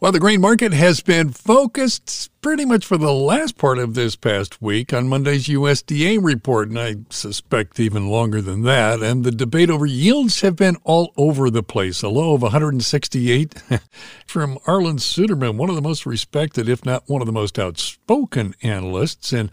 Well, the grain market has been focused pretty much for the last part of this past week on Monday's USDA report, and I suspect even longer than that. And the debate over yields have been all over the place. A low of 168 from Arlan Suderman, one of the most respected, if not one of the most outspoken analysts. And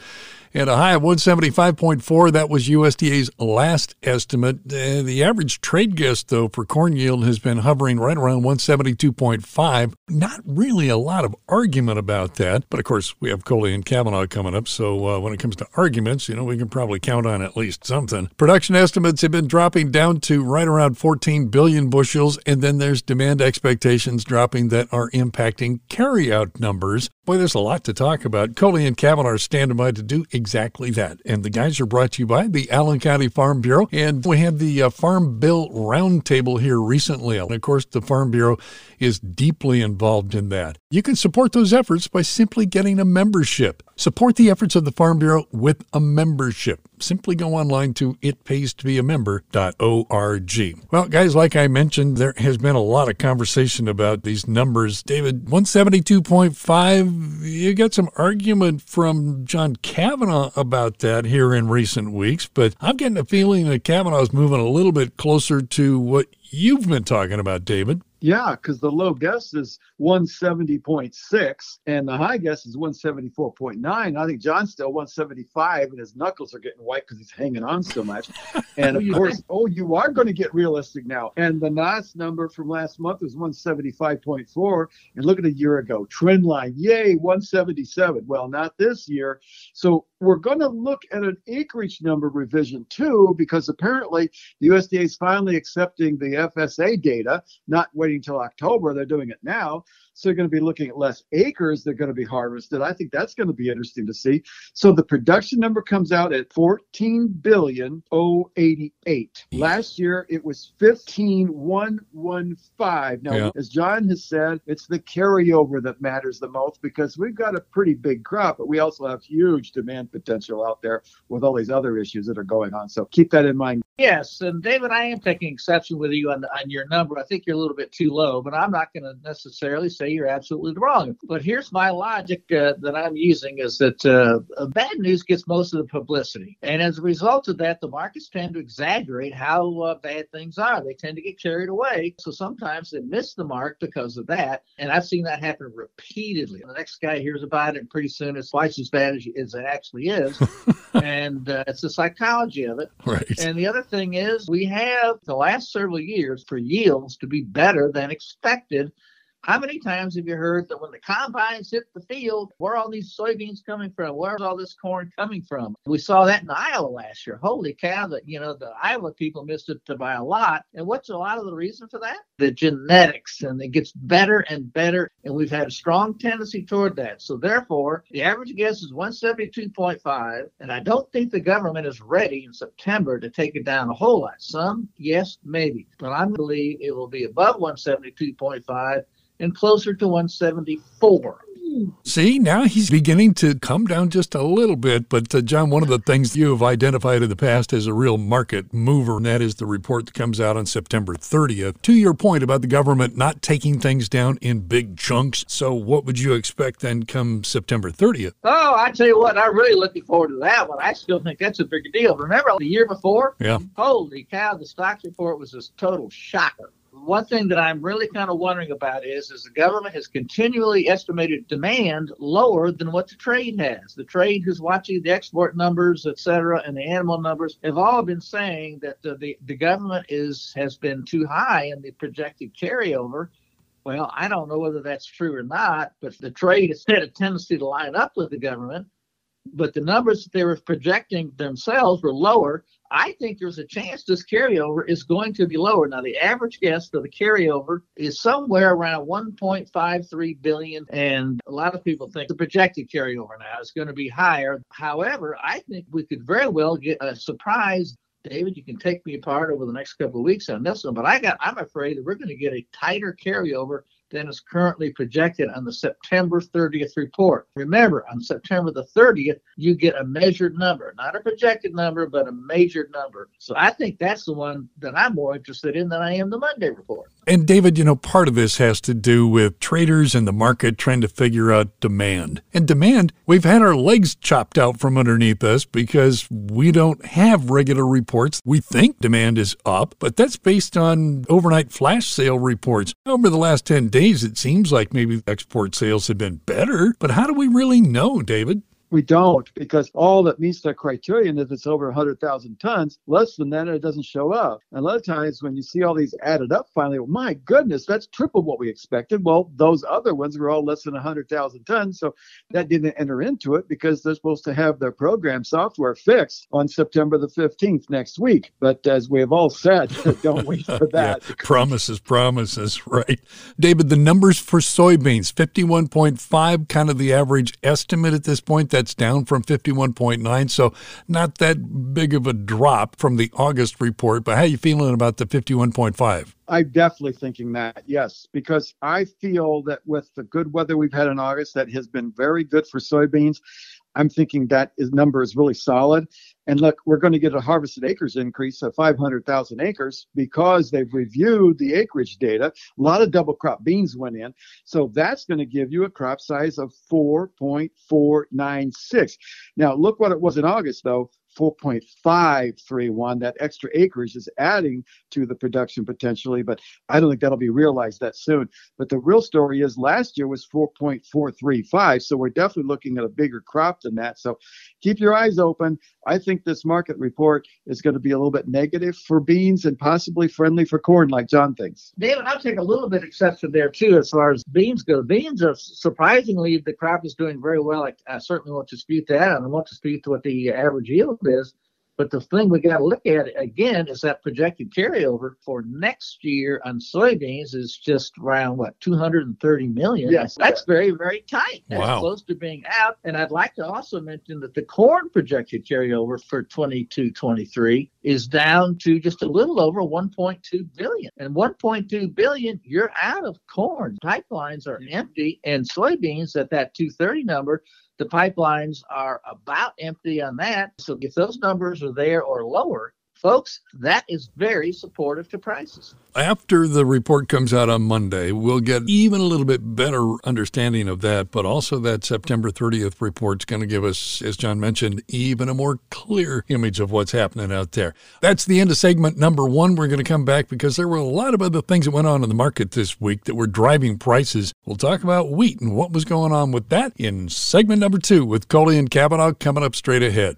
at a high of 175.4. That was USDA's last estimate. Uh, the average trade guess, though, for corn yield has been hovering right around 172.5. Not really a lot of argument about that. But of course, we have Coley and Kavanaugh coming up. So uh, when it comes to arguments, you know, we can probably count on at least something. Production estimates have been dropping down to right around 14 billion bushels. And then there's demand expectations dropping that are impacting carryout numbers. Boy, there's a lot to talk about. Coley and Kavanaugh are standing by to do exactly that. And the guys are brought to you by the Allen County Farm Bureau. And we had the uh, Farm Bill Roundtable here recently. And of course, the Farm Bureau is deeply involved in that. You can support those efforts by simply getting a membership. Support the efforts of the Farm Bureau with a membership. Simply go online to itpaystobeamember.org. Well, guys, like I mentioned, there has been a lot of conversation about these numbers. David, 172.5, you got some argument from John Kavanaugh about that here in recent weeks, but I'm getting a feeling that Kavanaugh is moving a little bit closer to what you've been talking about, David. Yeah, because the low guess is 170.6 and the high guess is 174.9. I think John's still 175 and his knuckles are getting white because he's hanging on so much. And of course, oh, you are going to get realistic now. And the NASS number from last month was 175.4. And look at a year ago, trend line, yay, 177. Well, not this year. So we're going to look at an acreage number revision too, because apparently the USDA is finally accepting the FSA data, not waiting until October. They're doing it now. So they're going to be looking at less acres that are going to be harvested. I think that's going to be interesting to see. So the production number comes out at 14 billion 088. Last year it was 15115. Now, yeah. as John has said, it's the carryover that matters the most because we've got a pretty big crop, but we also have huge demand potential out there with all these other issues that are going on. So keep that in mind. Yes, and David, I am taking exception with you on, on your number. I think you're a little bit too low, but I'm not going to necessarily say you're absolutely wrong. But here's my logic uh, that I'm using is that uh, bad news gets most of the publicity. And as a result of that, the markets tend to exaggerate how uh, bad things are. They tend to get carried away. So sometimes they miss the mark because of that. And I've seen that happen repeatedly. The next guy hears about it, and pretty soon it's twice as bad as, as it actually is. and uh, it's the psychology of it. Right. And the other thing is, we have the last several years for yields to be better than expected how many times have you heard that when the combines hit the field, where are all these soybeans coming from? Where's all this corn coming from? We saw that in Iowa last year. Holy cow, that you know the Iowa people missed it to by a lot. And what's a lot of the reason for that? The genetics, and it gets better and better. And we've had a strong tendency toward that. So therefore, the average guess is 172.5, and I don't think the government is ready in September to take it down a whole lot. Some, yes, maybe, but I believe it will be above 172.5 and closer to 174. See, now he's beginning to come down just a little bit. But, uh, John, one of the things you have identified in the past as a real market mover, and that is the report that comes out on September 30th. To your point about the government not taking things down in big chunks. So, what would you expect then come September 30th? Oh, I tell you what, I'm really looking forward to that one. I still think that's a big deal. Remember the year before? Yeah. Holy cow, the stocks report was a total shocker one thing that I'm really kind of wondering about is, is the government has continually estimated demand lower than what the trade has. The trade who's watching the export numbers, et cetera, and the animal numbers have all been saying that the, the, the government is has been too high in the projected carryover. Well, I don't know whether that's true or not, but the trade has had a tendency to line up with the government. But the numbers that they were projecting themselves were lower I think there's a chance this carryover is going to be lower. Now, the average guess for the carryover is somewhere around 1.53 billion, and a lot of people think the projected carryover now is going to be higher. However, I think we could very well get a surprise. David, you can take me apart over the next couple of weeks on this one, but I got I'm afraid that we're going to get a tighter carryover than is currently projected on the September 30th report. Remember, on September the 30th, you get a measured number, not a projected number, but a measured number. So I think that's the one that I'm more interested in than I am the Monday report. And David, you know, part of this has to do with traders and the market trying to figure out demand. And demand, we've had our legs chopped out from underneath us because we don't have regular reports. We think demand is up, but that's based on overnight flash sale reports. Over the last 10 days, it seems like maybe export sales have been better, but how do we really know, David? We don't because all that meets that criterion is it's over 100,000 tons. Less than that, it doesn't show up. And a lot of times when you see all these added up finally, well, my goodness, that's triple what we expected. Well, those other ones were all less than 100,000 tons. So that didn't enter into it because they're supposed to have their program software fixed on September the 15th next week. But as we have all said, don't wait for that. yeah, promises, promises, right? David, the numbers for soybeans 51.5, kind of the average estimate at this point that's down from 51.9, so not that big of a drop from the August report. But how you feeling about the 51.5? I'm definitely thinking that, yes, because I feel that with the good weather we've had in August, that has been very good for soybeans. I'm thinking that is, number is really solid. And look, we're going to get a harvested acres increase of 500,000 acres because they've reviewed the acreage data. A lot of double crop beans went in. So that's going to give you a crop size of 4.496. Now, look what it was in August, though 4.531. That extra acreage is adding to the production potentially, but I don't think that'll be realized that soon. But the real story is last year was 4.435. So we're definitely looking at a bigger crop than that. So keep your eyes open. I think this market report is going to be a little bit negative for beans and possibly friendly for corn, like John thinks. David, I'll take a little bit of exception there too, as far as beans go. Beans are surprisingly the crop is doing very well. I, I certainly won't dispute that, and I won't dispute what the average yield is. But the thing we got to look at again is that projected carryover for next year on soybeans is just around what 230 million. Yes, that's very very tight. That's wow. close to being out. And I'd like to also mention that the corn projected carryover for 22-23 is down to just a little over 1.2 billion. And 1.2 billion, you're out of corn. Pipelines are empty, and soybeans at that 230 number the pipelines are about empty on that. So if those numbers are there or lower, folks, that is very supportive to prices. After the report comes out on Monday, we'll get even a little bit better understanding of that, but also that September 30th report is going to give us, as John mentioned, even a more clear image of what's happening out there. That's the end of segment number one. We're going to come back because there were a lot of other things that went on in the market this week that were driving prices. We'll talk about wheat and what was going on with that in segment number two with Coley and Cavanaugh coming up straight ahead